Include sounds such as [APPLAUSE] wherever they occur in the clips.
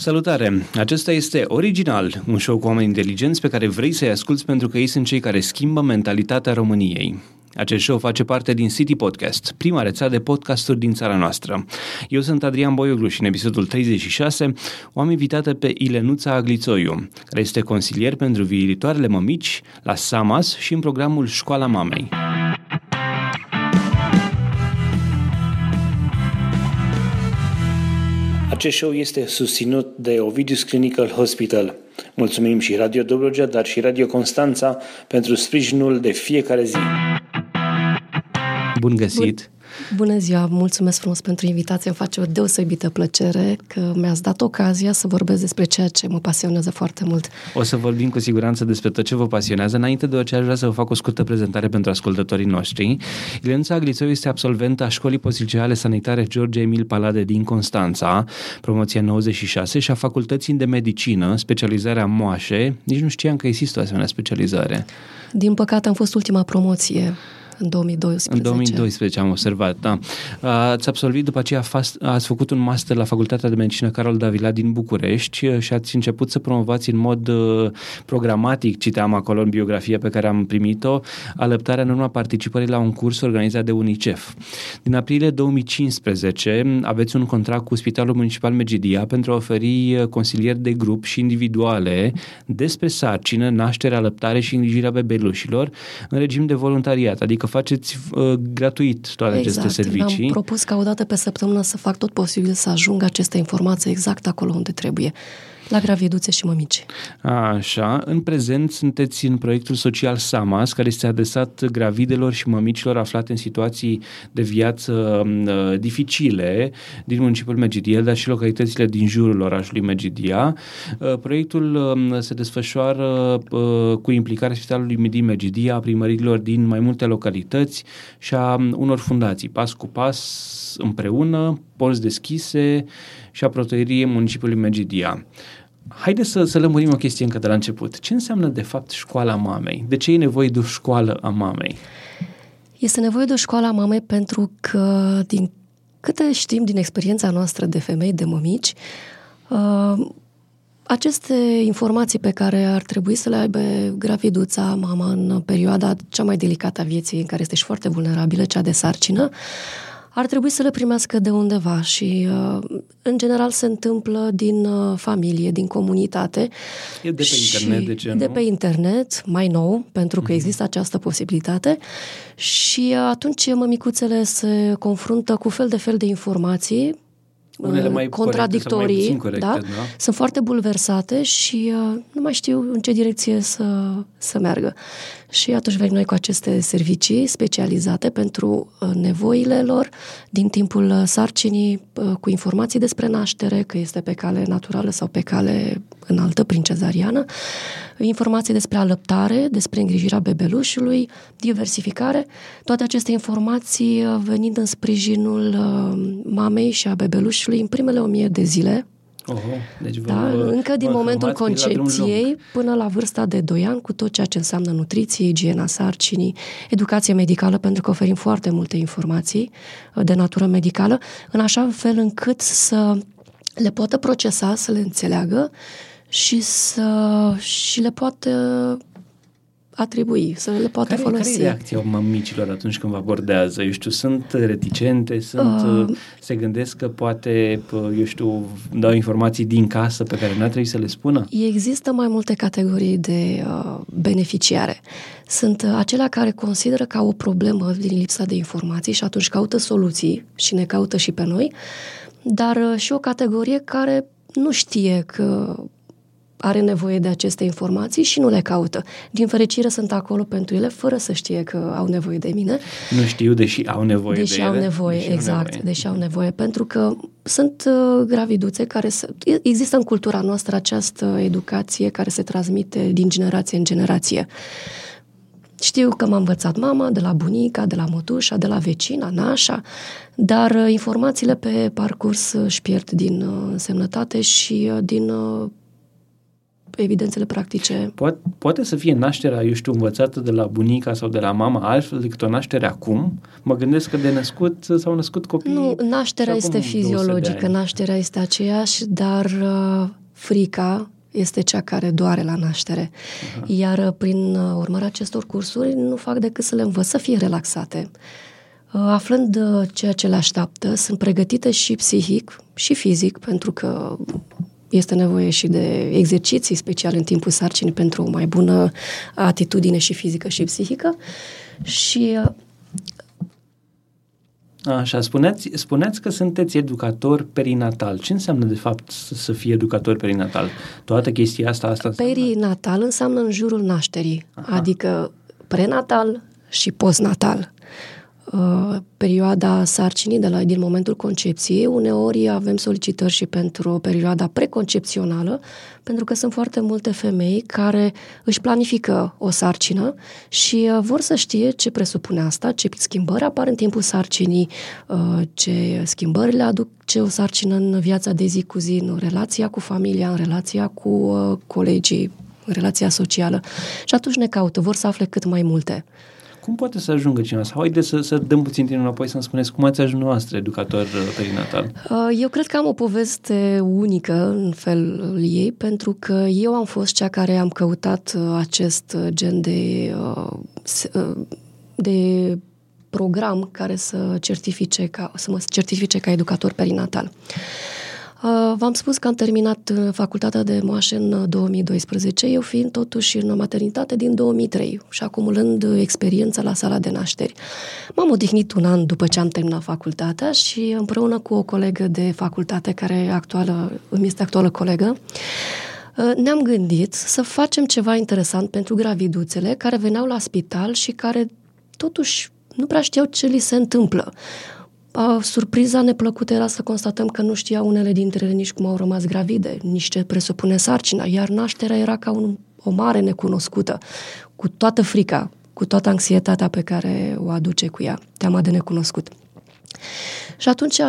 Salutare! Acesta este Original, un show cu oameni inteligenți pe care vrei să-i asculți pentru că ei sunt cei care schimbă mentalitatea României. Acest show face parte din City Podcast, prima rețea de podcasturi din țara noastră. Eu sunt Adrian Boioglu și în episodul 36 o am invitată pe Ilenuța Aglițoiu, care este consilier pentru viitoarele mămici la SAMAS și în programul Școala Mamei. Acest show este susținut de Ovidius Clinical Hospital. Mulțumim și Radio Dobrogea, dar și Radio Constanța pentru sprijinul de fiecare zi. Bun găsit! Bun. Bună ziua, mulțumesc frumos pentru invitație, îmi face o deosebită plăcere că mi-ați dat ocazia să vorbesc despre ceea ce mă pasionează foarte mult. O să vorbim cu siguranță despre tot ce vă pasionează. Înainte de orice, aș vrea să vă fac o scurtă prezentare pentru ascultătorii noștri. Ilenuța Aglițeu este absolventă a Școlii Posicionale Sanitare George Emil Palade din Constanța, promoția 96 și a Facultății de Medicină, specializarea moașe. Nici nu știam că există o asemenea specializare. Din păcate am fost ultima promoție în 2012. În 2012 am observat, da. Ați absolvit după aceea, ați făcut un master la Facultatea de Medicină Carol Davila din București și ați început să promovați în mod uh, programatic, citeam acolo în biografia pe care am primit-o, alăptarea în urma participării la un curs organizat de UNICEF. Din aprilie 2015 aveți un contract cu Spitalul Municipal Megidia pentru a oferi uh, consilieri de grup și individuale despre sarcină, naștere, alăptare și îngrijirea bebelușilor în regim de voluntariat, adică faceți uh, gratuit toate exact. aceste servicii. Am propus ca o dată pe săptămână să fac tot posibil să ajungă aceste informații exact acolo unde trebuie la graviduțe și mămici. Așa, în prezent sunteți în proiectul social SAMAS, care este adresat gravidelor și mămicilor aflate în situații de viață uh, dificile din municipiul Megidia, dar și localitățile din jurul orașului Megidia. Uh, proiectul uh, se desfășoară uh, cu implicarea Spitalului Midi Megidia, a primărilor din mai multe localități și a unor fundații, pas cu pas, împreună, porți deschise și a proteieriei municipiului Megidia. Haideți să, să lămurim o chestie încă de la început. Ce înseamnă, de fapt, școala mamei? De ce e nevoie de o școală a mamei? Este nevoie de o școală a mamei pentru că, din câte știm din experiența noastră de femei, de mămici, uh, aceste informații pe care ar trebui să le aibă graviduța, mama, în perioada cea mai delicată a vieții, în care este și foarte vulnerabilă, cea de sarcină, ar trebui să le primească de undeva și uh, în general se întâmplă din uh, familie, din comunitate. E de pe internet, de ce De nu? pe internet, mai nou, pentru că mm-hmm. există această posibilitate și uh, atunci mămicuțele se confruntă cu fel de fel de informații unele mai contradictorii, corecte, da? corecte, da? sunt foarte bulversate și uh, nu mai știu în ce direcție să, să meargă. Și atunci venim noi cu aceste servicii specializate pentru uh, nevoile lor din timpul uh, sarcinii, uh, cu informații despre naștere, că este pe cale naturală sau pe cale înaltă, prin cezariană, informații despre alăptare, despre îngrijirea bebelușului, diversificare, toate aceste informații uh, venind în sprijinul uh, mamei și a bebelușului în primele o mie de zile, Oho, deci vă, da, încă din vă momentul înhămați prin la drum concepției lung. până la vârsta de 2 ani, cu tot ceea ce înseamnă nutriție, igiena sarcinii, educație medicală, pentru că oferim foarte multe informații uh, de natură medicală, în așa fel încât să le poată procesa, să le înțeleagă și să și le poată atribui, să le poată Care, folosi. care e reacția mămicilor atunci când vă abordează? Eu știu, sunt reticente, sunt, uh, se gândesc că poate, eu știu, dau informații din casă pe care n-ar trebui să le spună? Există mai multe categorii de uh, beneficiare. Sunt uh, acelea care consideră că au o problemă din lipsa de informații și atunci caută soluții și ne caută și pe noi, dar uh, și o categorie care nu știe că are nevoie de aceste informații și nu le caută. Din fericire sunt acolo pentru ele, fără să știe că au nevoie de mine. Nu știu, deși au nevoie Deși de au ele. nevoie, deși au exact, nevoie. deși au nevoie, pentru că sunt uh, graviduțe care se, există în cultura noastră această educație care se transmite din generație în generație. Știu că m-a învățat mama de la bunica, de la mătușa, de la vecina, nașa, dar uh, informațiile pe parcurs își pierd din uh, semnătate și uh, din uh, evidențele practice. Poate, poate să fie nașterea, eu știu, învățată de la bunica sau de la mama altfel decât o naștere acum? Mă gândesc că de născut s-au născut copii... Nu, nașterea este fiziologică, nașterea este aceeași, dar uh, frica este cea care doare la naștere. Uh-huh. Iar uh, prin uh, urmarea acestor cursuri nu fac decât să le învăț să fie relaxate. Uh, aflând ceea ce le așteaptă, sunt pregătite și psihic și fizic, pentru că este nevoie și de exerciții special în timpul sarcinii pentru o mai bună atitudine și fizică și psihică. Și Așa, spuneați, spuneați că sunteți educator perinatal. Ce înseamnă, de fapt, să, să fii educator perinatal? Toată chestia asta, asta înseamnă? Perinatal înseamnă în jurul nașterii, Aha. adică prenatal și postnatal. Uh, perioada sarcinii de la, din momentul concepției. Uneori avem solicitări și pentru perioada preconcepțională, pentru că sunt foarte multe femei care își planifică o sarcină și uh, vor să știe ce presupune asta, ce schimbări apar în timpul sarcinii, uh, ce schimbări le aduc ce o sarcină în viața de zi cu zi, în relația cu familia, în relația cu colegii, în relația socială. Și atunci ne caută, vor să afle cât mai multe. Cum poate să ajungă cineva? Sau haideți să, să dăm puțin timp înapoi să-mi spuneți cum ați ajuns noastră educator uh, perinatal? Uh, eu cred că am o poveste unică în felul ei, pentru că eu am fost cea care am căutat uh, acest gen de, de program care să certifice ca, să mă certifice ca educator perinatal. Uh, v-am spus că am terminat uh, facultatea de moașe în 2012, uh, eu fiind totuși în maternitate din 2003 și acumulând experiența la sala de nașteri. M-am odihnit un an după ce am terminat facultatea și împreună cu o colegă de facultate care actuală, îmi este actuală colegă, ne-am gândit să facem ceva interesant pentru graviduțele care veneau la spital și care totuși nu prea știau ce li se întâmplă. A, surpriza neplăcută era să constatăm că nu știa unele dintre ele nici cum au rămas gravide, nici ce presupune sarcina, iar nașterea era ca un, o mare necunoscută, cu toată frica, cu toată anxietatea pe care o aduce cu ea, teama de necunoscut. Și atunci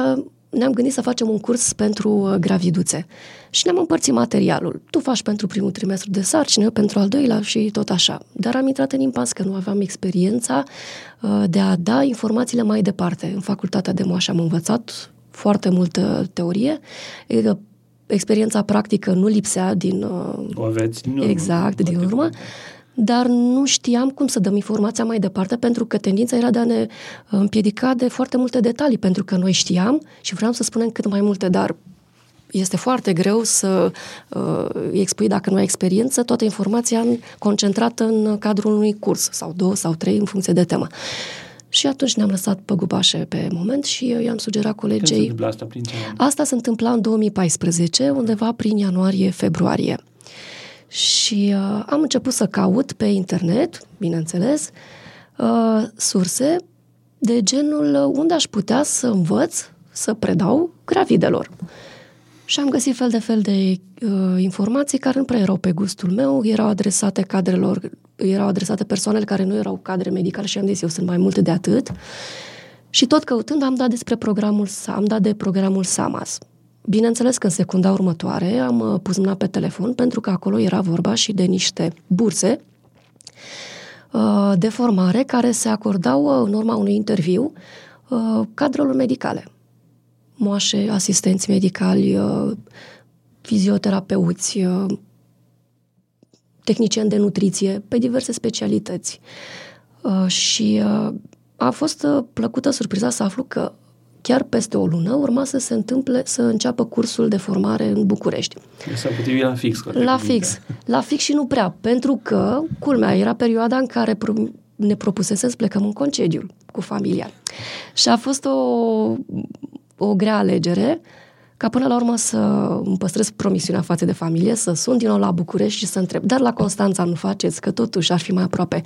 ne-am gândit să facem un curs pentru uh, graviduțe și ne-am împărțit materialul. Tu faci pentru primul trimestru de sarcină, pentru al doilea și tot așa. Dar am intrat în impas că nu aveam experiența uh, de a da informațiile mai departe. În facultatea de moașă am învățat foarte multă teorie, experiența practică nu lipsea din... Uh, o aveți din urmă. Exact, din urmă dar nu știam cum să dăm informația mai departe pentru că tendința era de a ne împiedica de foarte multe detalii, pentru că noi știam și vreau să spunem cât mai multe, dar este foarte greu să uh, expui, dacă nu ai experiență, toată informația în, concentrată în cadrul unui curs, sau două sau trei, în funcție de temă. Și atunci ne-am lăsat pe gubașe pe moment și eu i-am sugerat colegei... Când se asta prin ce Asta se întâmpla în 2014, undeva prin ianuarie-februarie. Și uh, am început să caut pe internet, bineînțeles, uh, surse de genul unde aș putea să învăț să predau gravidelor. Și am găsit fel de fel de uh, informații care nu prea erau pe gustul meu, erau adresate cadrelor, erau adresate persoanele care nu erau cadre medicale și am zis eu sunt mai multe de atât. Și tot căutând am dat despre programul, am dat de programul SAMAS. Bineînțeles că în secunda următoare am uh, pus mâna pe telefon pentru că acolo era vorba și de niște burse uh, de formare care se acordau uh, în urma unui interviu cadrelor medicale. Moașe, asistenți medicali, fizioterapeuți, tehnicieni de nutriție, pe diverse specialități. Și a fost plăcută surpriza să aflu că chiar peste o lună urma să se întâmple, să înceapă cursul de formare în București. S-a potrivit la fix. La fix. La fix și nu prea, pentru că, culmea, era perioada în care ne propusese să plecăm în concediu cu familia. Și a fost o, o grea alegere ca până la urmă să îmi păstrez promisiunea față de familie, să sun din nou la București și să întreb, dar la Constanța nu faceți, că totuși ar fi mai aproape.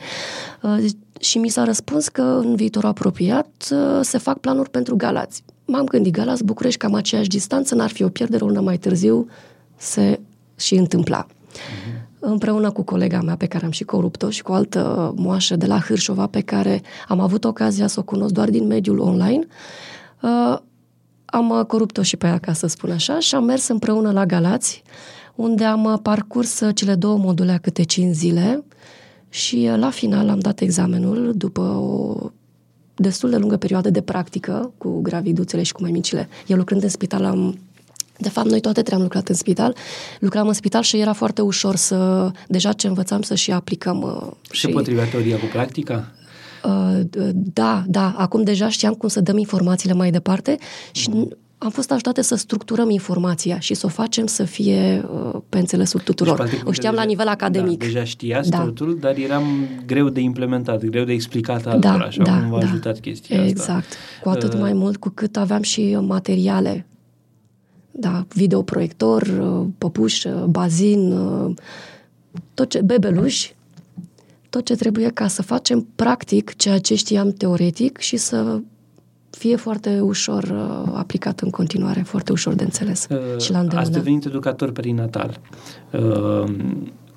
Uh, și mi s-a răspuns că în viitorul apropiat uh, se fac planuri pentru Galați. M-am gândit, Galați, București, cam aceeași distanță, n-ar fi o pierdere, una mai târziu se și întâmpla. Uh-huh. Împreună cu colega mea pe care am și coruptă și cu o altă moașă de la Hârșova pe care am avut ocazia să o cunosc doar din mediul online, uh, am corupt-o și pe ea, ca să spun așa, și am mers împreună la Galați, unde am parcurs cele două module câte 5 zile și la final am dat examenul după o destul de lungă perioadă de practică cu graviduțele și cu mămicile. Eu lucrând în spital am de fapt, noi toate trei am lucrat în spital. Lucram în spital și era foarte ușor să, deja ce învățam, să și aplicăm. Uh, și se potrivea teoria cu practica? Uh, da, da. Acum deja știam cum să dăm informațiile mai departe și mm. Am fost ajutate să structurăm informația și să o facem să fie uh, pe înțelesul tuturor. Deci, o știam deja, la nivel academic. Da, deja știați da. totul, dar eram greu de implementat, greu de explicat altora, da, așa da, cum v-a da. ajutat chestia exact. asta. Exact. Cu atât uh, mai mult cu cât aveam și materiale da, videoproiector, uh, păpuș, uh, bazin, uh, tot ce, bebeluși, tot ce trebuie ca să facem practic ceea ce știam teoretic și să fie foarte ușor uh, aplicat în continuare, foarte ușor de înțeles uh, și la îndemână. Ați devenit educator perinatal. Uh,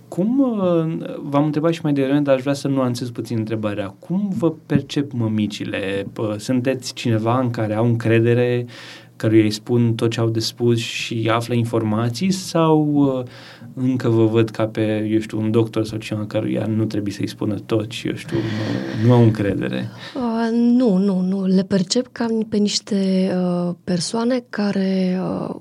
cum, uh, v-am întrebat și mai devreme, dar aș vrea să nuanțez puțin întrebarea. Cum vă percep mămicile? Sunteți cineva în care au încredere căruia îi spun tot ce au de spus și află informații sau uh, încă vă văd ca pe, eu știu, un doctor sau cineva căruia nu trebuie să-i spună tot și, eu știu, nu, nu au încredere? Uh, nu, nu, nu. Le percep ca pe niște uh, persoane care uh,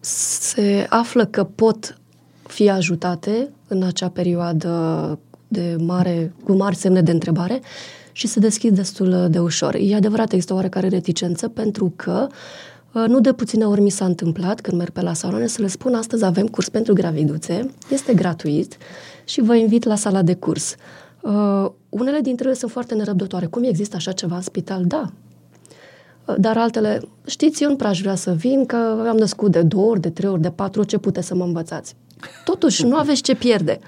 se află că pot fi ajutate în acea perioadă de mare, cu mari semne de întrebare și se deschid destul de ușor. E adevărat, există oarecare reticență pentru că uh, Uh, nu de puține ori mi s-a întâmplat când merg pe la saloane să le spun astăzi avem curs pentru graviduțe, este gratuit și vă invit la sala de curs. Uh, unele dintre ele sunt foarte nerăbdătoare. Cum există așa ceva în spital? Da. Uh, dar altele, știți, eu nu prea aș vrea să vin, că am născut de două ori, de trei ori, de patru ori, ce puteți să mă învățați? Totuși, nu aveți ce pierde.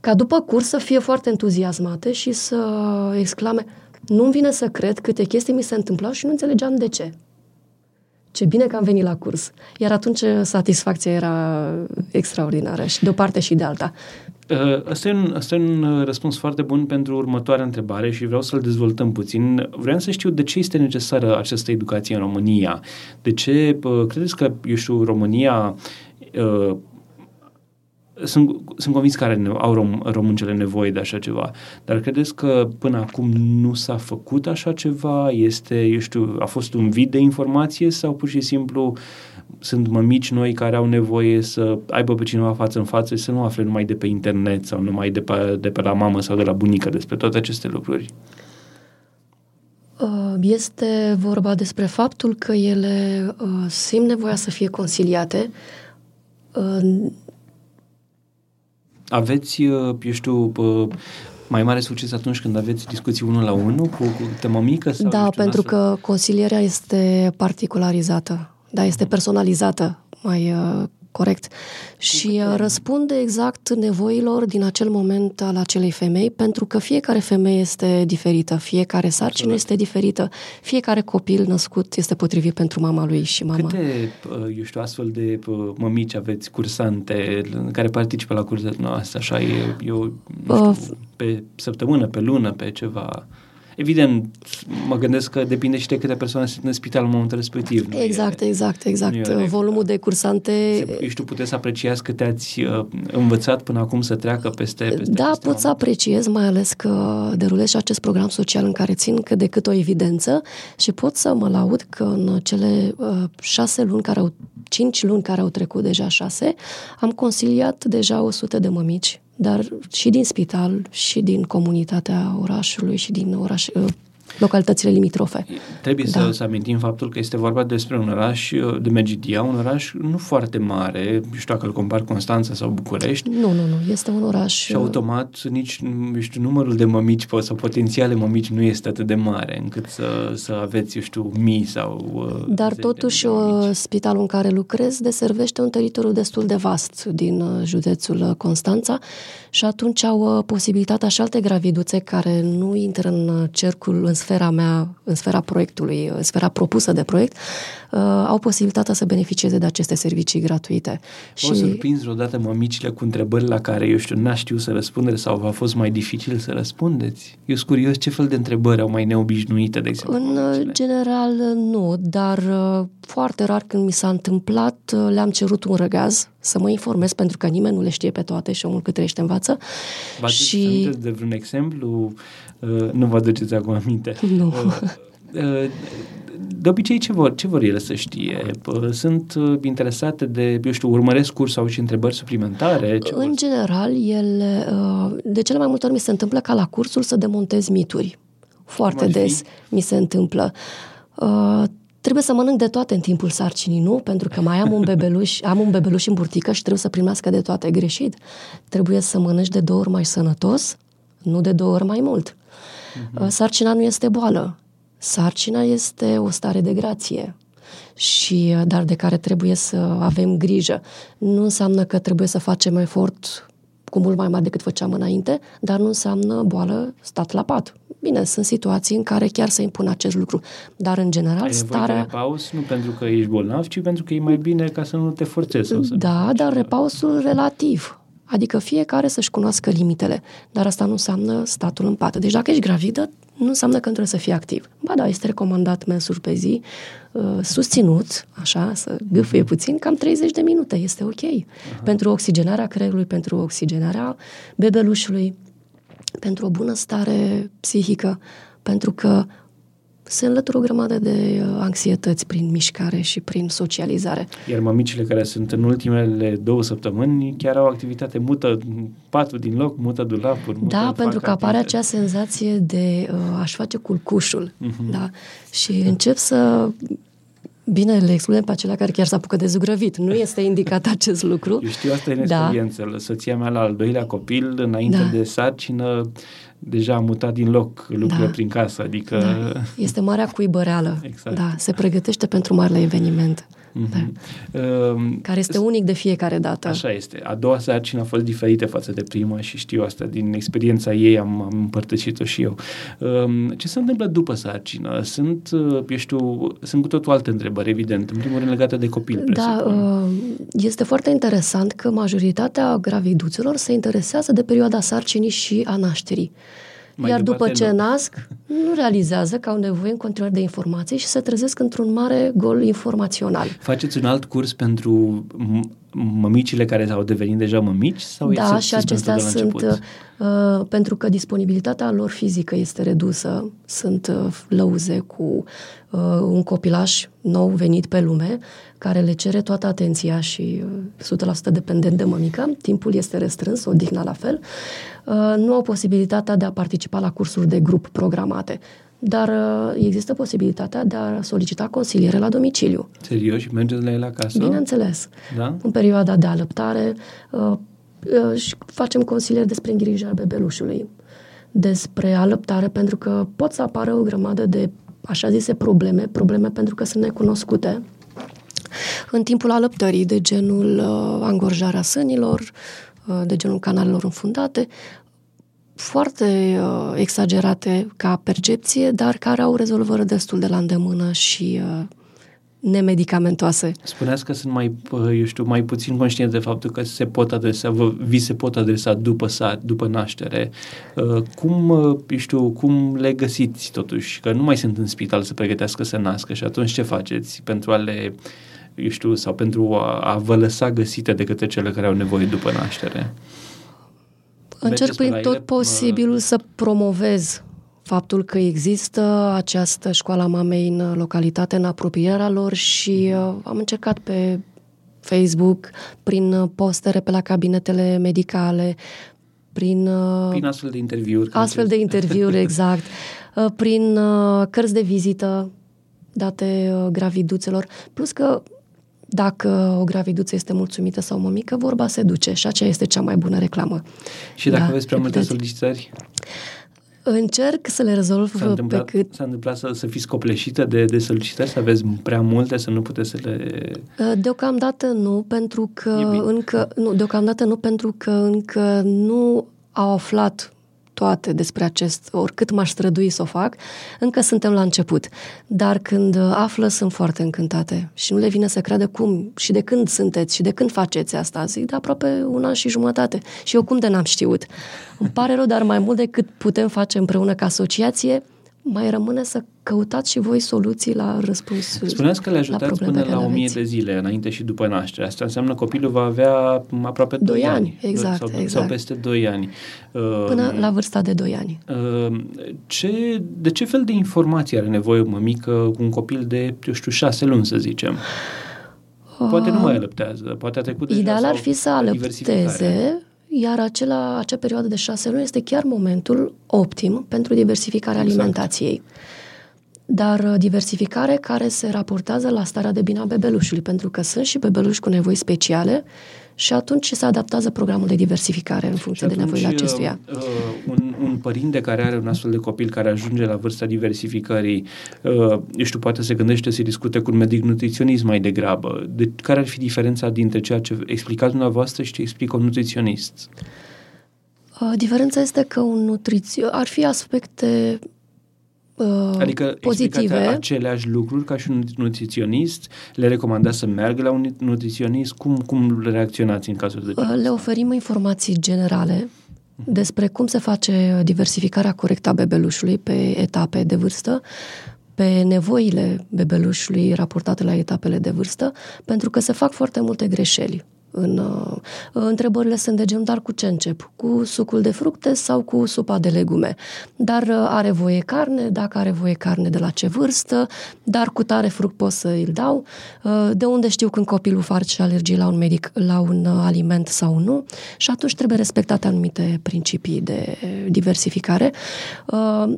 Ca după curs să fie foarte entuziasmate și să exclame nu-mi vine să cred câte chestii mi se întâmplau și nu înțelegeam de ce ce bine că am venit la curs. Iar atunci satisfacția era extraordinară și de o parte și de alta. Asta e, un, asta e un răspuns foarte bun pentru următoarea întrebare și vreau să-l dezvoltăm puțin. Vreau să știu de ce este necesară această educație în România. De ce credeți că, eu știu, România sunt, sunt convins că are, au rom, româncele nevoie de așa ceva, dar credeți că până acum nu s-a făcut așa ceva? Este, eu știu, a fost un vid de informație sau pur și simplu sunt mămici noi care au nevoie să aibă pe cineva față în față și să nu afle numai de pe internet sau numai de pe, de pe la mamă sau de la bunică despre toate aceste lucruri? Uh, este vorba despre faptul că ele uh, simt nevoia să fie conciliate. Uh, aveți, uh, eu știu, mai mare succes atunci când aveți discuții unul la unul cu, cu temă mică? Sau, da, știu, pentru că consilierea este particularizată, da, este personalizată mai uh, corect. Și uh, răspunde exact nevoilor din acel moment al acelei femei, pentru că fiecare femeie este diferită, fiecare sarcină este diferită, fiecare copil născut este potrivit pentru mama lui și mama. Câte, uh, eu știu, astfel de uh, mămici aveți cursante care participă la cursurile noastre, așa, e, eu, nu știu, pe săptămână, pe lună, pe ceva... Evident, mă gândesc că depinde și de câte persoane sunt în spital în momentul respectiv. Nu exact, e, exact, exact. Volumul de cursante... Eu știu, puteți să apreciați câte ați uh, învățat până acum să treacă peste, peste Da, peste pot să apreciez, mai ales că derulez și acest program social în care țin cât de cât o evidență și pot să mă laud că în cele uh, șase luni care au, cinci luni care au trecut deja șase, am consiliat deja 100 de mămici dar și din spital, și din comunitatea orașului, și din oraș, uh, localitățile limitrofe. Trebuie da. să, să amintim faptul că este vorba despre un oraș uh, de Megidia, un oraș nu foarte mare, nu știu dacă îl compar Constanța sau București. Nu, nu, nu, este un oraș... Și automat nici, nu știu, numărul de mămici sau potențiale mămici nu este atât de mare încât să, să aveți, eu știu, mii sau... Uh, Dar totuși spitalul în care lucrez deservește un teritoriu destul de vast din uh, județul Constanța și atunci au posibilitatea și alte graviduțe care nu intră în cercul, în sfera mea, în sfera proiectului, în sfera propusă de proiect, uh, au posibilitatea să beneficieze de aceste servicii gratuite. O și... surprins vreodată mămicile cu întrebări la care, eu știu, n-a știu să răspundere sau a fost mai dificil să răspundeți? Eu sunt curios ce fel de întrebări au mai neobișnuite, de exemplu. În mămicile? general, nu, dar uh, foarte rar când mi s-a întâmplat, uh, le-am cerut un răgaz să mă informez, pentru că nimeni nu le știe pe toate și omul cât trăiește învață. Vă și... de vreun exemplu? Uh, nu vă aduceți acum aminte. [LAUGHS] Nu. Uh, uh, de obicei, ce vor, ce vor ele să știe? Sunt interesate de, eu știu, urmăresc curs sau și întrebări suplimentare? Ce în vor? general, ele, de cele mai multe ori mi se întâmplă ca la cursul să demontez mituri. Foarte des mi se întâmplă trebuie să mănânc de toate în timpul sarcinii, nu? Pentru că mai am un bebeluș, [LAUGHS] am un bebeluș în burtică și trebuie să primească de toate greșit. Trebuie să mănânci de două ori mai sănătos, nu de două ori mai mult. Uh-huh. Sarcina nu este boală. Sarcina este o stare de grație și dar de care trebuie să avem grijă. Nu înseamnă că trebuie să facem efort cu mult mai mare decât făceam înainte, dar nu înseamnă boală stat la pat. Bine, sunt situații în care chiar se impune acest lucru, dar în general Ai starea... de repaus nu pentru că ești bolnav, ci pentru că e mai bine ca să nu te forțezi. Sau să da, dar repausul relativ. Adică fiecare să-și cunoască limitele, dar asta nu înseamnă statul în pat. Deci dacă ești gravidă, nu înseamnă că trebuie să fii activ. Ba da, este recomandat mensuri pe zi, uh, susținut, așa, să gâfâie puțin, cam 30 de minute, este ok. Aha. Pentru oxigenarea creierului, pentru oxigenarea bebelușului, pentru o bună stare psihică, pentru că se înlătură o grămadă de uh, anxietăți prin mișcare și prin socializare. Iar mamicile care sunt în ultimele două săptămâni chiar au activitate, mută patul din loc, mută dulapuri. Mută da, pentru că apare acea senzație de uh, aș face culcușul. Uh-huh. Da? Și încep să Bine, le excludem pe acelea care chiar s apucă de zugrăvit. Nu este indicat [LAUGHS] acest lucru. Eu știu asta în da. experiență. Soția mea la al doilea copil, înainte da. de sarcină, deja a mutat din loc lucrurile da. prin casă, adică... Da. Este marea cuibăreală. Exact. Da, se pregătește pentru marele eveniment. Mm-hmm. Da. Uh, care este unic de fiecare dată. Așa este. A doua sarcină a fost diferită față de prima și știu asta din experiența ei, am, am împărtășit-o și eu. Uh, ce se întâmplă după sarcină? Sunt, uh, eu știu, sunt cu totul alte întrebări, evident. În primul rând legate de copil. Da, uh, este foarte interesant că majoritatea graviduțelor se interesează de perioada sarcinii și a nașterii. Mai Iar după ce nu. nasc, [LAUGHS] nu realizează că au nevoie în continuare de informații și se trezesc într-un mare gol informațional. Faceți un alt curs pentru mămicile care au devenit deja mămici? Sau da, și acestea sunt uh, pentru că disponibilitatea lor fizică este redusă. Sunt uh, lăuze cu uh, un copilaș nou venit pe lume care le cere toată atenția și uh, 100% dependent de mămică. Timpul este restrâns, odihna la fel. Uh, nu au posibilitatea de a participa la cursuri de grup programate dar uh, există posibilitatea de a solicita consiliere la domiciliu. Serios? Și mergeți la el acasă? Bineînțeles. Da? În perioada de alăptare uh, uh, și facem consiliere despre îngrijirea bebelușului, despre alăptare, pentru că pot să apară o grămadă de așa zise probleme, probleme pentru că sunt necunoscute, în timpul alăptării, de genul uh, angorjarea sânilor, uh, de genul canalelor înfundate, foarte uh, exagerate ca percepție, dar care au rezolvări destul de la îndemână și uh, nemedicamentoase. Spuneați că sunt mai, uh, eu știu, mai puțin conștient de faptul că se pot adresa, vă, vi se pot adresa după, sa, după naștere. Uh, cum, uh, eu știu, cum le găsiți totuși? Că nu mai sunt în spital să pregătească să nască și atunci ce faceți pentru a le eu știu, sau pentru a, a vă lăsa găsite de către cele care au nevoie după naștere? Încerc prin tot ele, posibilul mă... să promovez faptul că există această școală a mamei în localitate, în apropierea lor și uh, am încercat pe Facebook, prin postere pe la cabinetele medicale, prin... Uh, prin astfel de interviuri. Astfel de interviuri, [LAUGHS] exact. Uh, prin uh, cărți de vizită date uh, graviduțelor. Plus că dacă o graviduță este mulțumită sau mămică, vorba se duce și aceea este cea mai bună reclamă. Și dacă da, aveți prea multe solicitări? Încerc să le rezolv s-a întâmplat, pe cât... S-a întâmplat să, să fiți copleșită de, de solicitări, să aveți prea multe, să nu puteți să le... Uh, deocamdată nu, pentru că încă... Nu, deocamdată nu, pentru că încă nu au aflat toate despre acest, oricât m-aș strădui să o fac, încă suntem la început. Dar când află, sunt foarte încântate și nu le vine să creadă cum și de când sunteți și de când faceți asta. Zic, de aproape un an și jumătate. Și eu cum de n-am știut? Îmi pare rău, dar mai mult decât putem face împreună ca asociație, mai rămâne să căutați și voi soluții la răspuns. Spuneați că le ajutați la până la 1000 aveți. de zile, înainte și după naștere. Asta înseamnă copilul va avea aproape 2 Doi ani, ani. exact, sau, exact. sau peste 2 ani. Până Uh, la vârsta de 2 ani. uh, ce, de ce fel de informații are nevoie o mămică cu un copil de, eu știu, 6 luni, să zicem? Poate nu mai alăptează, poate a trecut deja Ideal sau ar fi să diversificare. alăpteze, iar acela, acea perioadă de șase luni este chiar momentul optim pentru diversificarea Exact. alimentației. Dar uh, diversificare care se raportează la starea de bine a bebelușului, pentru că sunt și bebeluși cu nevoi speciale și atunci se adaptează programul de diversificare în Și funcție de atunci, nevoile acestuia. Uh, un, un părinte care are un astfel de copil care ajunge la vârsta diversificării, uh, eu știu, poate se gândește să discute cu un medic nutriționist mai degrabă. De, care ar fi diferența dintre ceea ce explicați dumneavoastră și ce explică un nutriționist? Uh, Diferența este că un nutriție ar fi aspecte uh, Adică pozitive. explicați aceleași lucruri ca și un nutriționist? Le recomandați să meargă la un nutriționist? Cum, cum reacționați în cazul de Uh, Le oferim informații generale despre cum se face diversificarea corectă a bebelușului pe etape de vârstă, pe nevoile bebelușului raportate la etapele de vârstă, pentru că se fac foarte multe greșeli. În, uh, întrebările sunt de genul, dar cu ce încep? Cu sucul de fructe sau cu supa de legume? Dar uh, are voie carne? Dacă are voie carne, de la ce vârstă? Dar cu tare fruct pot să îl dau? Uh, de unde știu când copilul face alergie la un medic, la un uh, aliment sau nu? Și atunci trebuie respectate anumite principii de diversificare. Uh,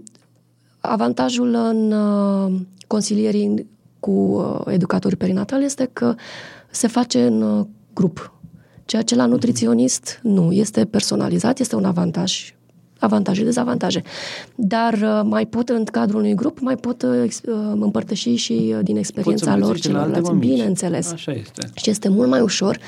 Avantajul în uh, consilierii cu uh, educatori perinatali este că se face în uh, grup. Ceea ce la nutriționist nu. Este personalizat, este un avantaj avantaje, dezavantaje. Dar uh, mai pot, în cadrul unui grup, mai pot uh, ex- uh, împărtăși și uh, din experiența lor împărtășește la alte celorlalți. mămici. Bineînțeles. Așa este. Și este mult mai ușor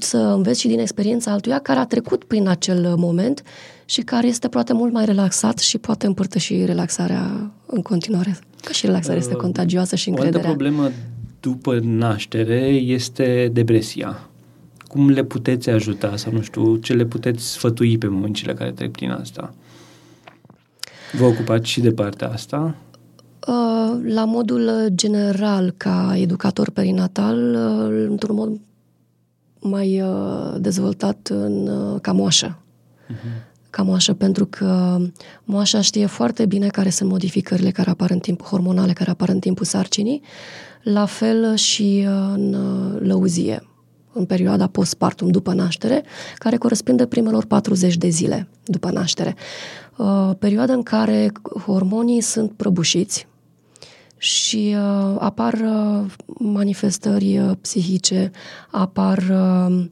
să înveți și din experiența altuia care a trecut prin acel moment și care este poate mult mai relaxat și poate împărtăși relaxarea în continuare. Că și relaxarea este Uh, contagioasă și O altă încrederea. problemă după naștere este depresia. Cum le puteți ajuta sau nu știu, ce le puteți sfătui pe mămicile care trec prin asta? Vă ocupați și de partea asta? Uh, La modul general, ca educator perinatal, uh, într-un mod mai uh, dezvoltat în, uh, ca moașă. Ca moașă, pentru că moașa știe foarte bine care sunt modificările care apar în timp, hormonale care apar în timpul sarcinii, la fel și uh, în uh, lăuzie, în perioada postpartum, după naștere, care corespunde primelor 40 de zile după naștere. Uh, Perioada în care hormonii sunt prăbușiți, și uh, apar uh, manifestări uh, psihice, apar uh,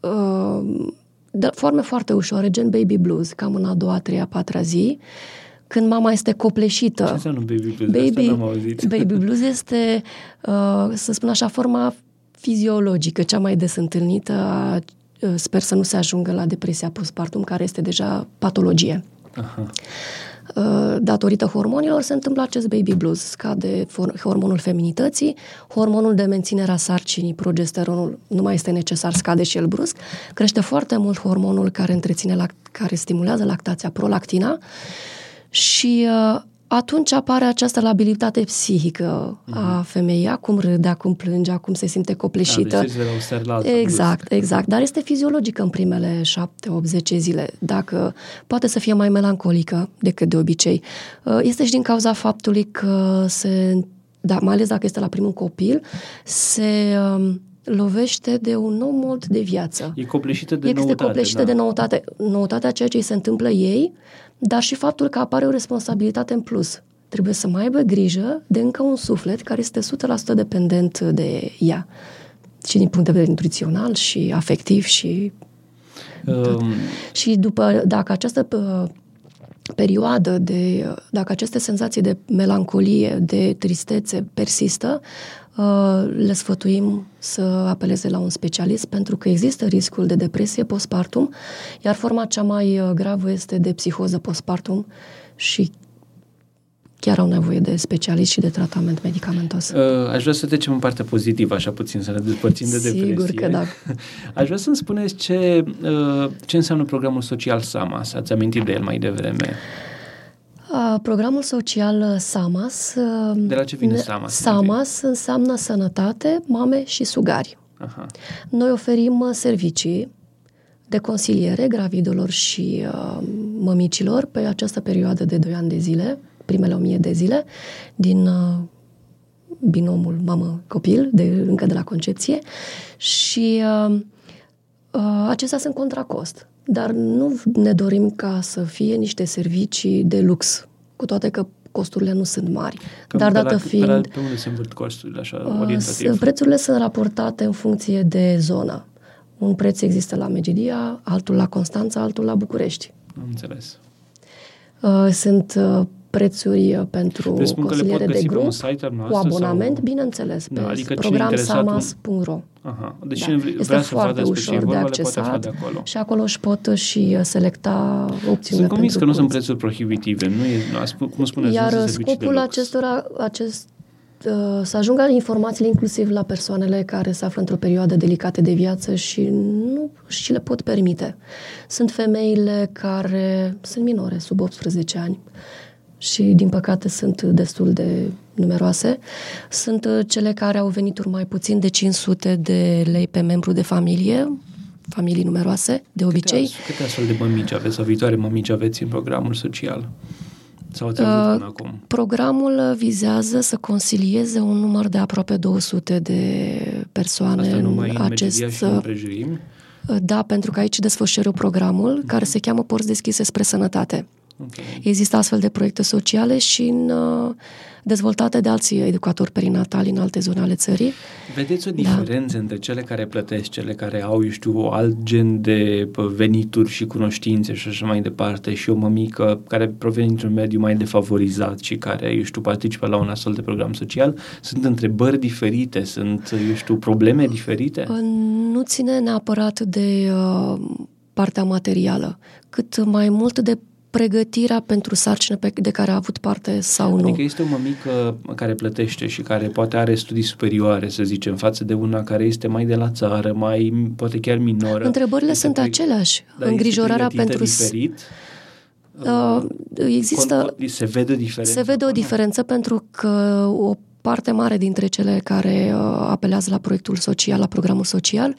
uh, de forme foarte ușoare, gen baby blues, cam în a doua, a treia, a patra zi, când mama este copleșită. Ce înseamnă baby blues? De asta Baby, n-am auzit. baby blues este, uh, să spun așa, forma fiziologică, cea mai des întâlnită. A, uh, sper să nu se ajungă la depresia postpartum, care este deja patologie. Aha. Uh, datorită hormonilor se întâmplă acest baby blues. Scade for- hormonul feminității, hormonul de menținere a sarcinii, progesteronul, nu mai este necesar, scade și el brusc. Crește foarte mult hormonul care întreține, lac- care stimulează lactația, prolactina și uh, atunci apare această labilitate psihică a femeii, acum râde, acum plânge, acum se simte copleșită. Da, deci de la un ser la altul. Exact, exact. Dar este fiziologică în primele șapte, 8, 10 zile. Dacă poate să fie mai melancolică decât de obicei. Uh, Este și din cauza faptului că se, da, mai ales dacă este la primul copil, se um, lovește de un nou mod de viață. E copleșită de este noutate. copleșită da. de noutate. Noutatea ceea ce îi se întâmplă ei, dar și faptul că apare o responsabilitate în plus. Trebuie să mai aibă grijă de încă un suflet care este 100% dependent de ea. Și din punct de vedere nutrițional și afectiv și Um, și după, dacă această uh, perioadă de, uh, dacă aceste senzații de melancolie, de tristețe persistă, uh, le sfătuim să apeleze la un specialist pentru că există riscul de depresie postpartum, iar forma cea mai uh, gravă este de psihoză postpartum și chiar au nevoie de specialist și de tratament medicamentos. Uh, aș vrea să trecem în partea pozitivă, așa puțin, să ne despărțim de Sigur depresie. că da. [LAUGHS] Aș vrea să-mi spuneți ce, uh, ce înseamnă programul social SAMAS. Ați amintit de el mai devreme. La programul social SAMAS... De la ce vine SAMAS? SAMAS înseamnă sănătate, mame și sugari. Aha. Noi oferim servicii de consiliere gravidelor și uh, mămicilor pe această perioadă de 2 ani de zile, primele 1000 de zile, din uh, binomul mamă-copil, de, încă de la concepție. Și uh, uh, acestea sunt contra cost. Dar nu ne dorim ca să fie niște servicii de lux, cu toate că costurile nu sunt mari. Cam Dar dată la, fiind... Pe, la, pe unde se învârt costurile, așa, orientativ? Prețurile sunt raportate în funcție de zonă. Un preț există la Megidia, altul la Constanța, altul la București. Am înțeles. Uh, sunt uh, prețuri pentru consiliere de grup, cu abonament, sau... bineînțeles, pe da, adică programsamas.ro. Aha. Deci da. este foarte ușor de accesat de acolo. și acolo își pot și uh, selecta opțiunile Sunt convins că nu sunt prețuri prohibitive, nu e, cum spuneți, Iar scopul acestora, acest Uh, să ajungă informațiile inclusiv la persoanele care se află într-o perioadă delicată de viață și nu și le pot permite. Sunt femeile care sunt minore, sub 18 ani și, din păcate, sunt destul de numeroase. Sunt uh, cele care au venituri mai puțin de 500 de lei pe membru de familie, familii numeroase, de obicei. Câte, câte astfel de mămici aveți sau viitoare mămici aveți în programul social? Sau ați uh, acum? Programul vizează să consilieze un număr de aproape 200 de persoane Asta numai în acest... Și în uh, da, pentru că aici desfășură programul care se cheamă Porți deschise spre sănătate. Okay. Există astfel de proiecte sociale și în, uh, dezvoltate de alții educatori perinatali în alte zone ale țării. Vedeți o da. diferență da. între cele care plătesc, cele care au, eu știu, alt gen de venituri și cunoștințe și așa mai departe și o mămică care provine dintr-un mediu mai defavorizat și care, eu știu, participă la un astfel de program social? Sunt întrebări diferite? Sunt, eu știu, probleme diferite? Nu ține neapărat de uh, partea materială, cât mai mult de pregătirea pentru sarcină pe, de care a avut parte sau adică nu. Adică este o mămică care plătește și care poate are studii superioare, să zicem, față de una care este mai de la țară, mai poate chiar minoră. Întrebările este sunt pre... aceleași. Dar Îngrijorarea pentru... Diferit? Uh, există... Se vede diferență? Se vede o diferență pentru că o parte mare dintre cele care uh, apelează la proiectul social, la programul social,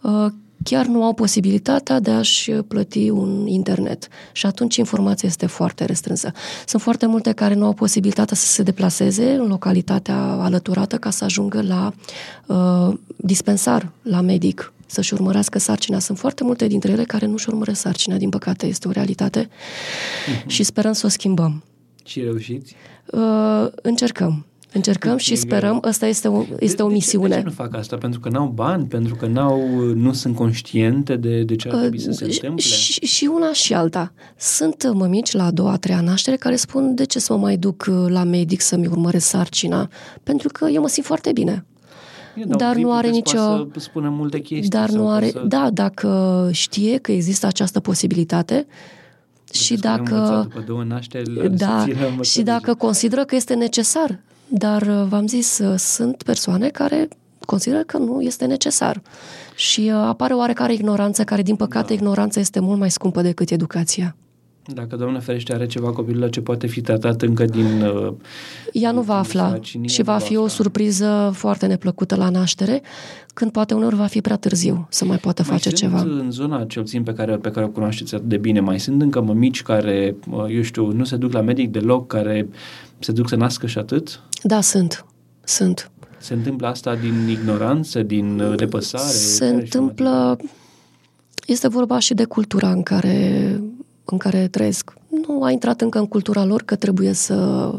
uh, chiar nu au posibilitatea de a-și plăti un internet. Și atunci informația este foarte restrânsă. Sunt foarte multe care nu au posibilitatea să se deplaseze în localitatea alăturată ca să ajungă la uh, dispensar, la medic, să-și urmărească sarcina. Sunt foarte multe dintre ele care nu-și urmăresc sarcina, din păcate, este o realitate uh-huh. și sperăm să o schimbăm. Și reușiți? Uh, încercăm. Încercăm și sperăm, asta este o, este o misiune. De, de ce nu fac asta? Pentru că n-au bani? Pentru că n-au, nu sunt conștiente de, de ce ar trebui să se uh, întâmple? Și, și una și alta. Sunt mămici la a doua, a treia naștere care spun de ce să mă mai duc uh, la medic să-mi urmăresc sarcina? Pentru că eu mă simt foarte bine. Eu, dar nu are nicio... Să spună multe chestii. Dar nu are... Să... Da, dacă știe că există această posibilitate, și dacă, două nașteri, da, și dacă consideră că este necesar dar uh, v-am zis, uh, sunt persoane care consideră că nu este necesar. Și uh, apare oarecare ignoranță, care, din păcate, da. ignoranța este mult mai scumpă decât educația. Dacă, Doamne ferește, are ceva copilul ce poate fi tratat încă din... Uh, Ea nu va afla și va fi o surpriză foarte neplăcută la naștere, când poate unor va fi prea târziu să mai poată mai face sunt ceva. în zona, cel puțin pe care, pe care o cunoașteți atât de bine, mai sunt încă mămici care, eu știu, nu se duc la medic deloc, care se duc să nască și atât? Da, sunt. Sunt. Se întâmplă asta din ignoranță, din uh, nepăsare? Se întâmplă... Este vorba și de cultura în care, în care trăiesc. Nu a intrat încă în cultura lor că trebuie să,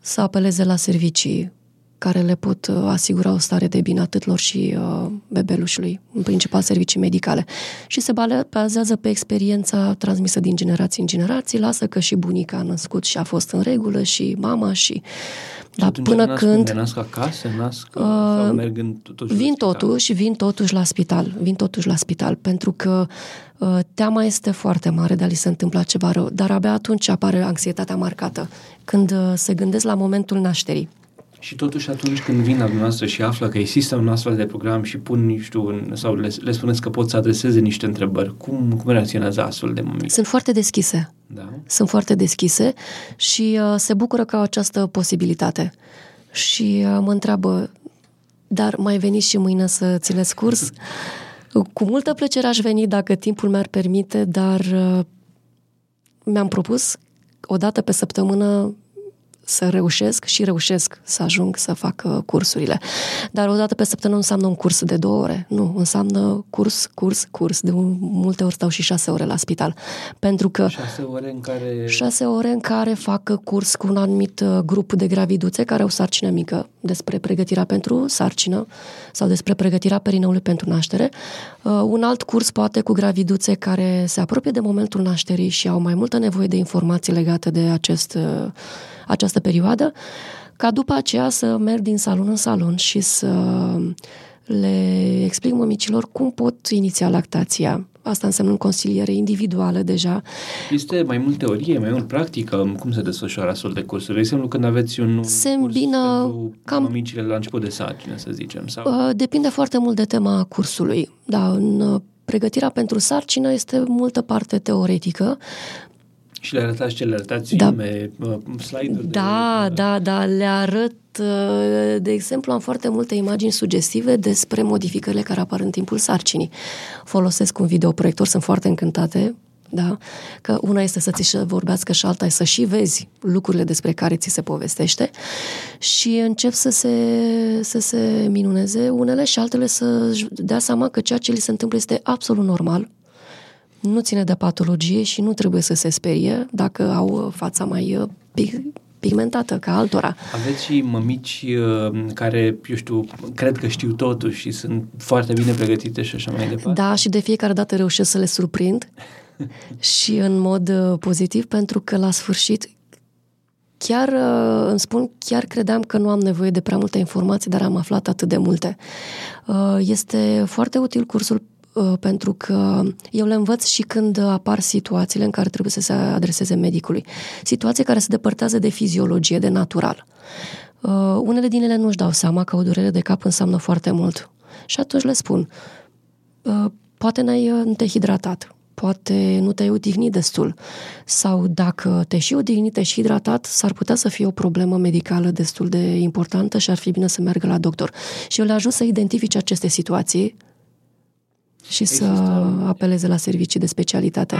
să apeleze la servicii care le pot uh, asigura o stare de bine atât lor și uh, bebelușului, în principal servicii medicale. Și se bazează pe experiența transmisă din generații în generații, lasă că și bunica a născut și a fost în regulă și mama și... Dar până nasc când... Nasc acasă, nasc uh, sau merg în, totuși Vin totuși, vin totuși la spital, vin totuși la spital, pentru că uh, teama este foarte mare de a li se întâmpla ceva rău, dar abia atunci apare anxietatea marcată, când uh, se gândesc la momentul nașterii Și totuși atunci când vin la dumneavoastră și află că există un astfel de program și pun, nu știu, sau le, le spuneți că pot să adreseze niște întrebări, cum, cum reacționează astfel de mămici? Sunt foarte deschise. Da. Sunt foarte deschise și uh, se bucură că au această posibilitate. Și uh, mă întreabă, dar mai veniți și mâine să țineți curs? [LAUGHS] Cu multă plăcere aș veni dacă timpul mi-ar permite, dar uh, mi-am propus o dată pe săptămână să reușesc și reușesc să ajung să fac uh, cursurile. Dar o dată pe săptămână nu înseamnă un curs de două ore. Nu, înseamnă curs, curs, curs. De multe ori stau și șase ore la spital. Pentru că... Șase ore în care... Șase ore în care fac curs cu un anumit uh, grup de graviduțe care au sarcină mică despre pregătirea pentru sarcină sau despre pregătirea perineului pentru naștere. Uh, un alt curs poate cu graviduțe care se apropie de momentul nașterii și au mai multă nevoie de informații legate de acest această perioadă, ca după aceea să merg din salon în salon și să le explic mămicilor cum pot iniția lactația. Asta înseamnă consiliere individuală deja. Este mai mult teorie, mai mult practică? Cum se desfășoară astfel de cursuri? De exemplu, când aveți un se curs îmbină cam, mămicile la început de sarcină, să zicem? Sau? Uh, depinde foarte mult de tema cursului. Da, în uh, pregătirea pentru sarcină este multă parte teoretică, și le arătați ce le arătați da. filme, uh, slide-uri? Da, de... da, da, le arăt. Uh, de exemplu, am foarte multe imagini sugestive despre modificările care apar în timpul sarcinii. Folosesc un videoproiector, sunt foarte încântate, da? Că una este să ți vorbească și alta e să și vezi lucrurile despre care ți se povestește și încep să se, să se minuneze unele și altele să dea seama că ceea ce li se întâmplă este absolut normal, nu ține de patologie și nu trebuie să se sperie dacă au fața mai uh, pigmentată ca altora. Aveți și mămici uh, care, eu știu, cred că știu totul și sunt foarte bine pregătite și așa mai departe? Da, și de fiecare dată reușesc să le surprind [LAUGHS] și în mod uh, pozitiv, pentru că la sfârșit chiar îmi spun, chiar credeam că nu am nevoie de prea multe informații, dar am aflat atât de multe. Este foarte util cursul Uh, pentru că eu le învăț și când apar situațiile în care trebuie să se adreseze medicului. Situații care se depărtează de fiziologie, de natural. Uh, unele din ele nu-și dau seama că o durere de cap înseamnă foarte mult. Și atunci le spun, uh, poate n-ai, nu te-ai hidratat, poate nu te-ai odihnit destul sau dacă te și odihnit, te și hidratat, s-ar putea să fie o problemă medicală destul de importantă și ar fi bine să meargă la doctor. Și eu le ajut să identifice aceste situații și să apeleze la servicii de specialitate.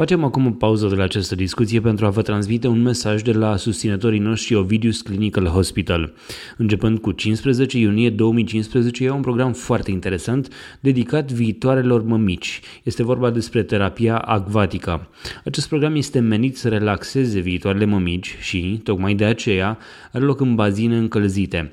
Facem acum o pauză de la această discuție pentru a vă transmite un mesaj de la susținătorii noștri Ovidius Clinical Hospital. Începând cu 15 iunie 2015, e un program foarte interesant dedicat viitoarelor mămici. Este vorba despre terapia acvatica. Acest program este menit să relaxeze viitoarele mămici și, tocmai de aceea, are loc în bazine încălzite.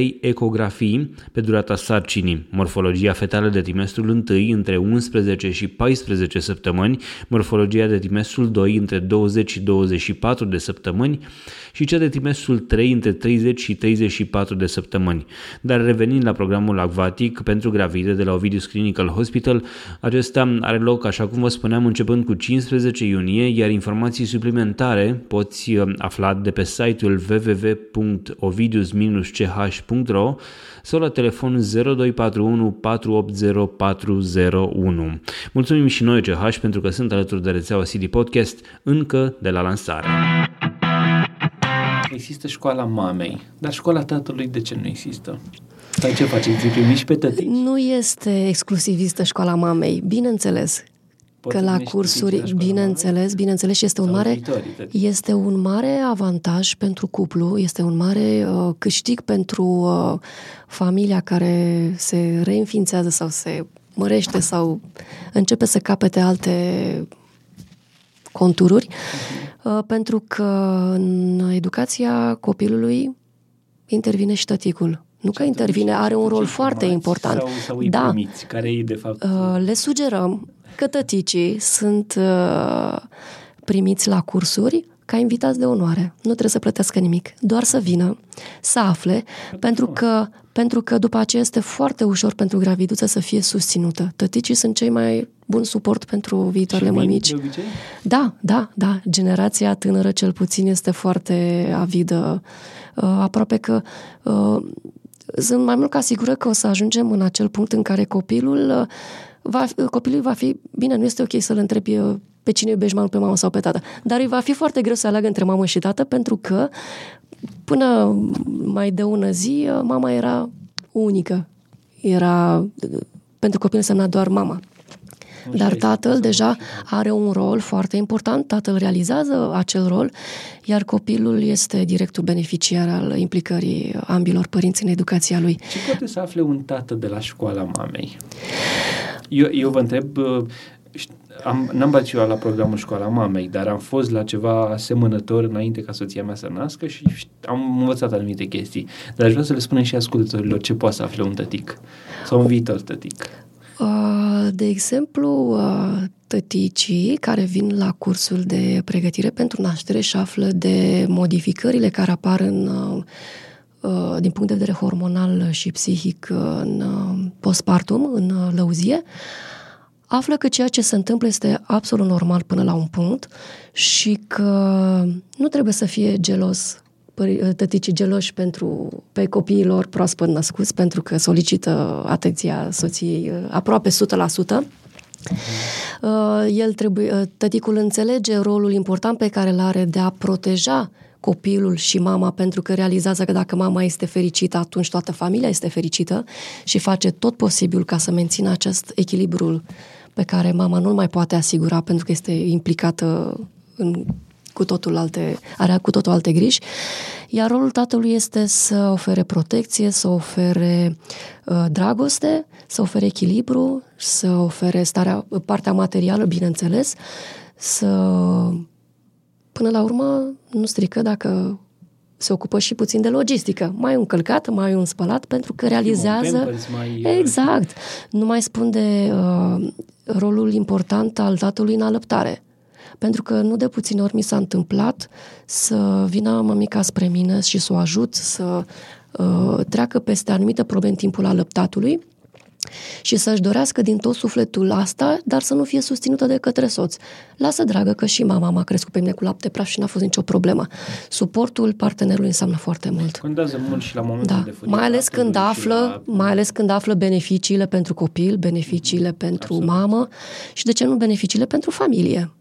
trei ecografii pe durata sarcinii. Morfologia fetală de trimestrul 1 între 11 și 14 săptămâni, morfologia de trimestrul 2 între 20 și 24 24 de săptămâni și cea de trimestrul 3 între 30 și 34 de săptămâni. Dar revenind la programul acvatic pentru gravide de la Ovidius Clinical Hospital, acesta are loc, așa cum vă spuneam, începând cu 15 iunie, iar informații suplimentare poți uh, afla de pe site-ul www.ovidius-ch.ro sau la telefon 0241 480 401. Mulțumim și noi CH pentru că sunt alături de rețeaua CD Podcast încă de la lansare. Există școala mamei, dar școala tatălui de ce nu există? Stai ce faceți? Îi primiți pe tătici? Nu este exclusivistă școala mamei, bineînțeles că la cursuri, bineînțeles, bineînțeles, și este un mare, este un mare avantaj pentru cuplu, este un mare uh, câștig pentru uh, familia care se reînființează sau se mărește sau începe să capete alte contururi, uh, pentru că în educația copilului intervine și tăticul. Nu că intervine, are un rol foarte important. Sau, sau da. Primiți, care e de fapt... Uh, le sugerăm că tăticii sunt uh, primiți la cursuri ca invitați de onoare. Nu trebuie să plătească nimic, doar să vină, să afle, pentru că, pentru că după aceea este foarte ușor pentru graviduță să fie susținută. Tăticii sunt cei mai bun suport pentru viitoarele mămici. Da, da, da. Generația tânără cel puțin este foarte avidă. Uh, aproape că uh, sunt mai mult ca sigură că o să ajungem în acel punct în care copilul uh, va, copilul va fi, bine, nu este ok să-l întrebi uh, pe cine iubești mai mult, pe mamă sau pe tată, dar îi va fi foarte greu să aleagă între mamă și tată pentru că până mai de ună zi uh, mama era unică. Era, pentru copil însemna doar mama. Dar tatăl deja are un rol foarte important, tatăl realizează acel rol, iar copilul este directul beneficiar al implicării ambilor părinți în educația lui. Ce poate să afle un tată de la școala mamei? Eu, eu vă întreb, uh, am, n-am participat la programul Școala Mamei, dar am fost la ceva asemănător înainte ca soția mea să nască și am învățat anumite chestii. Dar aș vrea să le spunem și ascultătorilor ce poate să afle un tătic sau un viitor tătic. Uh, de exemplu, uh, tăticii care vin la cursul de pregătire pentru naștere și află de modificările care apar în, uh, din punct de vedere hormonal și psihic în postpartum, în lăuzie, află că ceea ce se întâmplă este absolut normal până la un punct și că nu trebuie să fie gelos tăticii geloși pentru, pe copiilor proaspăt născuți pentru că solicită atenția soției uh, aproape 100%. Uh, el trebuie, uh, tăticul înțelege rolul important pe care îl are de a proteja copilul și mama pentru că realizează că dacă mama este fericită, atunci toată familia este fericită și face tot posibil ca să mențină acest echilibru pe care mama nu mai poate asigura pentru că este implicată în cu totul alte, are cu totul alte griji, iar rolul tatălui este să ofere protecție, să ofere uh, dragoste, să ofere echilibru, să ofere starea, partea materială, bineînțeles, să până la urmă nu strică dacă se ocupă și puțin de logistică. Mai un călcat, mai un spălat, pentru că realizează... Mai... Uh, exact. Nu mai spun de uh, rolul important al tatălui în alăptare pentru că nu de puține ori mi s-a întâmplat să vină mămica spre mine și să o ajut să uh, treacă peste anumite probleme în timpul alăptatului și să-și dorească din tot sufletul asta, dar să nu fie susținută de către soț. Lasă, dragă, că și mama m-a crescut pe mine cu lapte praf și n-a fost nicio problemă. Suportul partenerului înseamnă foarte mult. Contează mult și la momentul da. de mai ales când află, la... mai ales când află beneficiile pentru copil, beneficiile pentru Absolut. mamă și de ce nu beneficiile pentru familie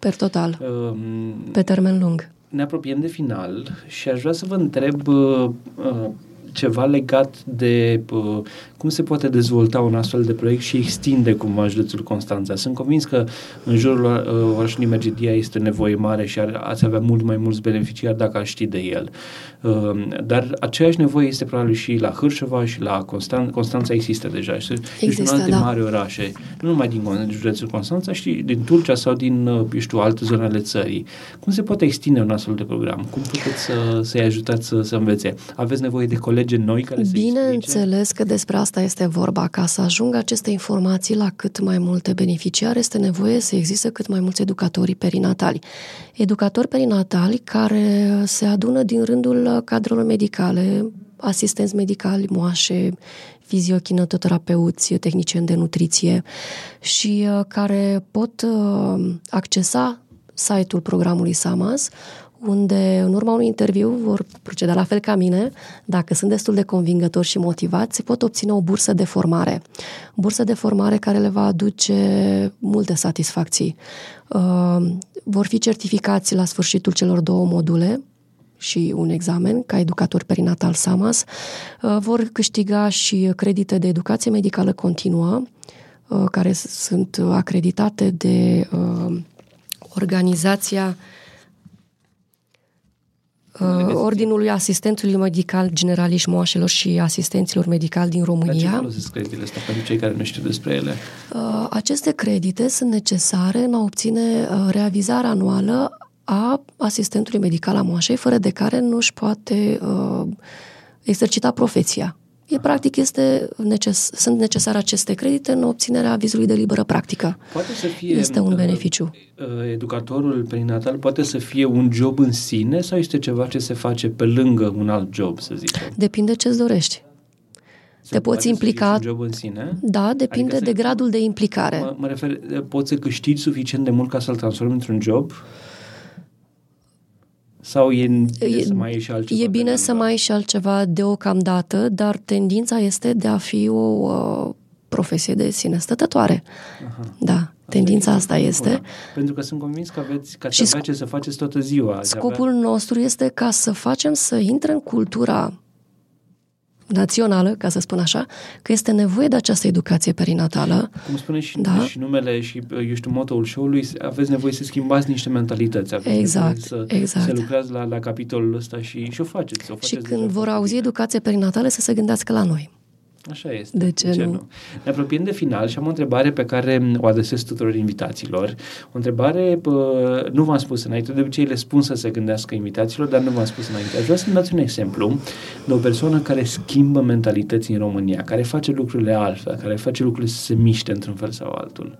per total, um, pe termen lung. Ne apropiem de final și aș vrea să vă întreb uh, uh, ceva legat de uh, cum se poate dezvolta un astfel de proiect și extinde cumva județul Constanța. Sunt convins că în jurul uh, orașului Mergedia este nevoie mare și ar, ați avea mult mai mulți beneficiari dacă aș ști de el. Uh, dar aceeași nevoie este probabil și la Hârșova și la Constan- Constanța există deja. Este există, în alte da. mari orașe, nu numai din județul Constanța, și din Turcia sau din, uh, eu știu, alte zone ale țării. Cum se poate extinde un astfel de program? Cum puteți să, să-i ajutați să, să învețe? Aveți nevoie de colegi noi care să Bineînțeles că despre asta asta este vorba. Ca să ajungă aceste informații la cât mai multe beneficiari, este nevoie să existe cât mai mulți educatori perinatali. Educatori perinatali care se adună din rândul cadrelor medicale, asistenți medicali, moașe, fiziochinoterapeuți, tehnicieni de nutriție și uh, care pot uh, accesa site-ul programului SAMAS, unde în urma unui interviu vor proceda la fel ca mine, dacă sunt destul de convingători și motivați, pot obține o bursă de formare. Bursă de formare care le va aduce multe satisfacții. Uh, vor fi certificați la sfârșitul celor două module, și un examen ca educator perinatal SAMAS, uh, vor câștiga și credite de educație medicală continuă, uh, care sunt acreditate de uh, organizația uh, Ordinului Asistentului Medical Generaliști Moașelor și Asistenților Medicali din România. Dar ce folosesc creditele astea pentru cei care nu știu despre ele? Uh, aceste credite sunt necesare în a obține uh, reavizarea anuală a asistentului medical a moașei, fără de care nu își poate uh, exercita profesia. E practic este neces- sunt necesare aceste credite în obținerea vizului de liberă practică. Poate să fie este un uh, beneficiu. Uh, educatorul perinatal poate să fie un job în sine sau este ceva ce se face pe lângă un alt job, să zicem? Depinde ce-ți dorești. Se te poți implica. un job în sine? Da, depinde adică de gradul de implicare. Mă, mă refer, poți să câștigi suficient de mult ca să-l transformi într-un job? Sau e bine e, să mai ai și altceva? E bine să mai ai și altceva deocamdată, dar tendința este de a fi o uh, profesie de sine stătătoare. Aha. Da, tendința asta este. Bună. Pentru că sunt convins că aveți, că și avea ce să faceți toată ziua. Scopul avea... nostru este ca să facem să intre în cultura națională, ca să spun așa, că este nevoie de această educație perinatală. Cum spune și, da? și numele și, eu știu, motoul show-ului, aveți nevoie să schimbați niște mentalități. Aveți exact, să, exact. să lucrați la, la capitolul ăsta și, și o faceți. O faceți și când vor auzi educație perinatală, să se gândească la noi. Așa este. De ce, de ce nu? nu? Ne apropiem de final și am o întrebare pe care o adresez tuturor invitaților. O întrebare, bă, nu v-am spus înainte, de obicei le spun să se gândească invitaților, dar nu v-am spus înainte. Aș vrea să-mi dați un exemplu de o persoană care schimbă mentalități în România, care face lucrurile altfel, care face lucrurile să se miște într-un fel sau altul.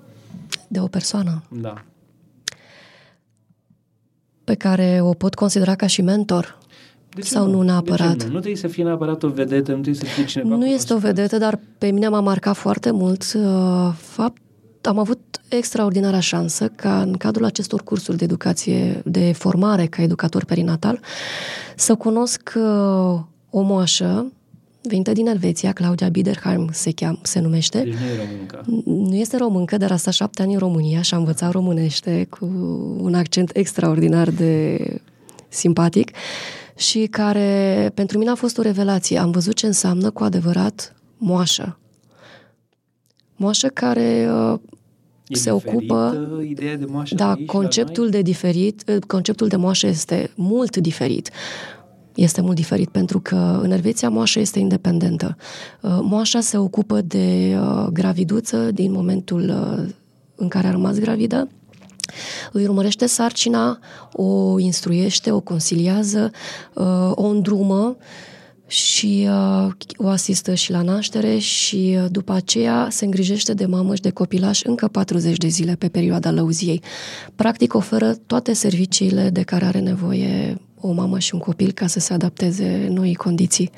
De o persoană? Da. Pe care o pot considera ca și mentor? De Sau nu, nu neapărat? nu? nu trebuie să fie neapărat o vedetă, nu trebuie să fie cineva... Nu este o vedetă, dar pe mine m-a marcat foarte mult uh, fapt am avut extraordinara șansă ca în cadrul acestor cursuri de educație, de formare ca educator perinatal, să cunosc uh, o moașă venită din Elveția, Claudia Biderheim se, cheam, se numește. Deci nu e româncă. Nu este româncă, dar a stat șapte ani în România și a învățat românește cu un accent extraordinar de simpatic. Uh, și care pentru mine a fost o revelație. Am văzut ce înseamnă cu adevărat moașă. Moașă care uh, e se ocupă... ideea de moașă Da, conceptul de diferit, uh, conceptul de moașă este mult diferit. Este mult diferit pentru că în Elveția moașa este independentă. Uh, moașa se ocupă de uh, graviduță din momentul în care a rămas gravidă îi urmărește sarcina, o instruiește, o consiliază, uh, o îndrumă și uh, o asistă și la naștere și uh, după aceea se îngrijește de mamă și de copilaș încă 40 de zile pe perioada lăuziei. Practic oferă toate serviciile de care are nevoie o mamă și un copil ca să se adapteze noi condiții.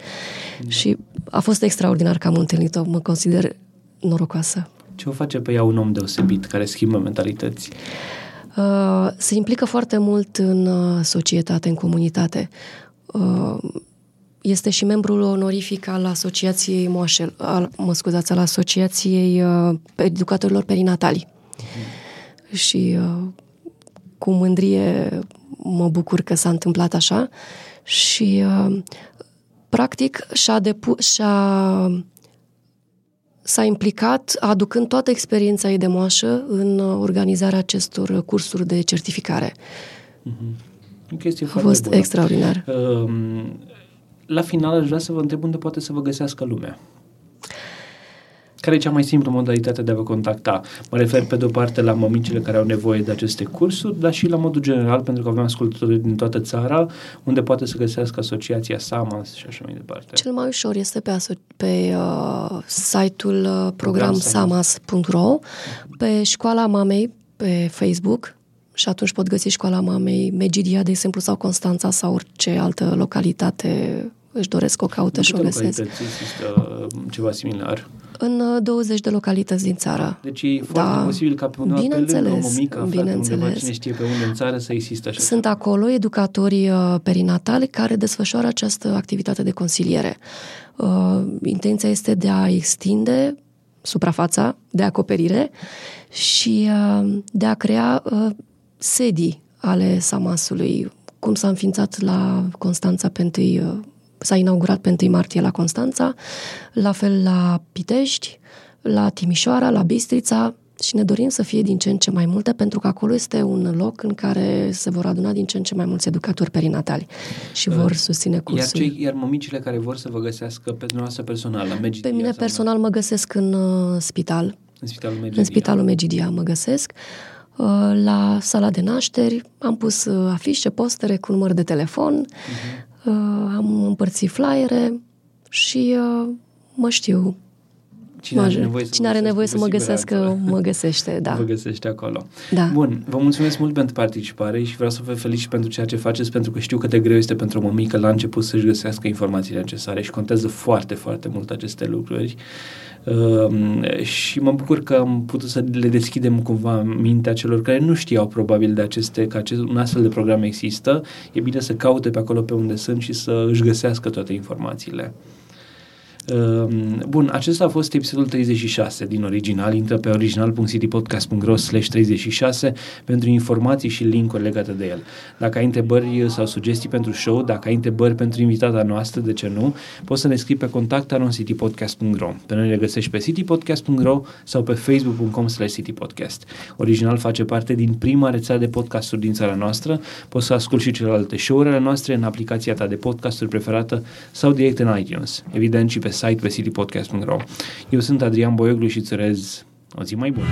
Mm. Și a fost extraordinar că am întâlnit-o, mă consider norocoasă. Ce o face pe ea un om deosebit care schimbă mentalități? Uh, se implică foarte mult în uh, societate, în comunitate. Uh, este și membrul onorific al Asociației Moașel, al, mă scuzați, al Asociației Educatorilor Perinatali. Mm. Și cu mândrie mă bucur că s-a întâmplat așa și practic și-a, depu- și-a s-a implicat aducând toată experiența ei de moașă în organizarea acestor cursuri de certificare. Mm-hmm. A fost bună. extraordinar. Um, la final aș vrea să vă întreb unde poate să vă găsească lumea. Care e cea mai simplă modalitate de a vă contacta? Mă refer pe de-o parte la mămicile care au nevoie de aceste cursuri, dar și la modul general, pentru că avem ascultători din toată țara, unde poate să găsească asociația SAMAS și așa mai departe. Cel mai ușor este pe, aso- pe uh, site-ul uh, programsamas.ro, pe Școala Mamei pe Facebook, și atunci pot găsi școala mamei Megidia, de exemplu, sau Constanța sau orice altă localitate își doresc o caută și o găsesc. există ceva similar? În 20 uh, de localități din țară. Deci e foarte da. posibil ca pe undeva bineînțeles, pe lângă o mică bineînțeles. undeva, cine știe pe unde în țară să există așa. Sunt ceva. acolo educatori uh, perinatali care desfășoară această activitate de consiliere. Uh, intenția este de a extinde suprafața de acoperire și uh, de a crea uh, sedii ale Samasului, cum s-a înființat la Constanța pe 1 s-a inaugurat pe 1 martie la Constanța, la fel la Pitești, la Timișoara, la Bistrița și ne dorim să fie din ce în ce mai multe, pentru că acolo este un loc în care se vor aduna din ce în ce mai mulți educatori perinatali și uh, vor susține cursul. Iar, cei, iar mămicile care vor să vă găsească pe noastră personal, la Megidia? Pe mine personal mă găsesc în uh, spital. În spitalul Megidia? În spitalul Megidia mă găsesc. Uh, la sala de nașteri am pus uh, afișe, postere cu număr de telefon, uh-huh. Uh, am împărțit flyere și uh, mă știu Cine are nevoie să, Cine are nevoie să mă găsească, mă găsește, [LAUGHS] da. Vă găsește acolo. Da. Bun, vă mulțumesc mult pentru participare și vreau să vă felicit pentru ceea ce faceți, pentru că știu cât de greu este pentru o mămică la început să-și găsească informațiile necesare și contează foarte, foarte mult aceste lucruri. Uh, și mă bucur că am putut să le deschidem cumva mintea celor care nu știau probabil de aceste, că acest, un astfel de program există. E bine să caute pe acolo pe unde sunt și să își găsească toate informațiile. Ehm, bun, acesta a fost episodul 36 din original. Intră pe original.citypodcast.ro slash 36 pentru informații și linkuri legate de el. Dacă ai întrebări sau sugestii pentru show, dacă ai întrebări pentru invitata noastră, de ce nu, poți să ne scrii pe contactaroncitypodcast.ro Pe noi le găsești pe citypodcast.ro sau pe facebook.com slash citypodcast. Original face parte din prima rețea de podcasturi din țara noastră. Poți să asculti și celelalte show-urile noastre în aplicația ta de podcasturi preferată sau direct în iTunes. Evident și pe site pe citypodcast.ro Eu sunt Adrian Boioglu și îți urez o zi mai bună!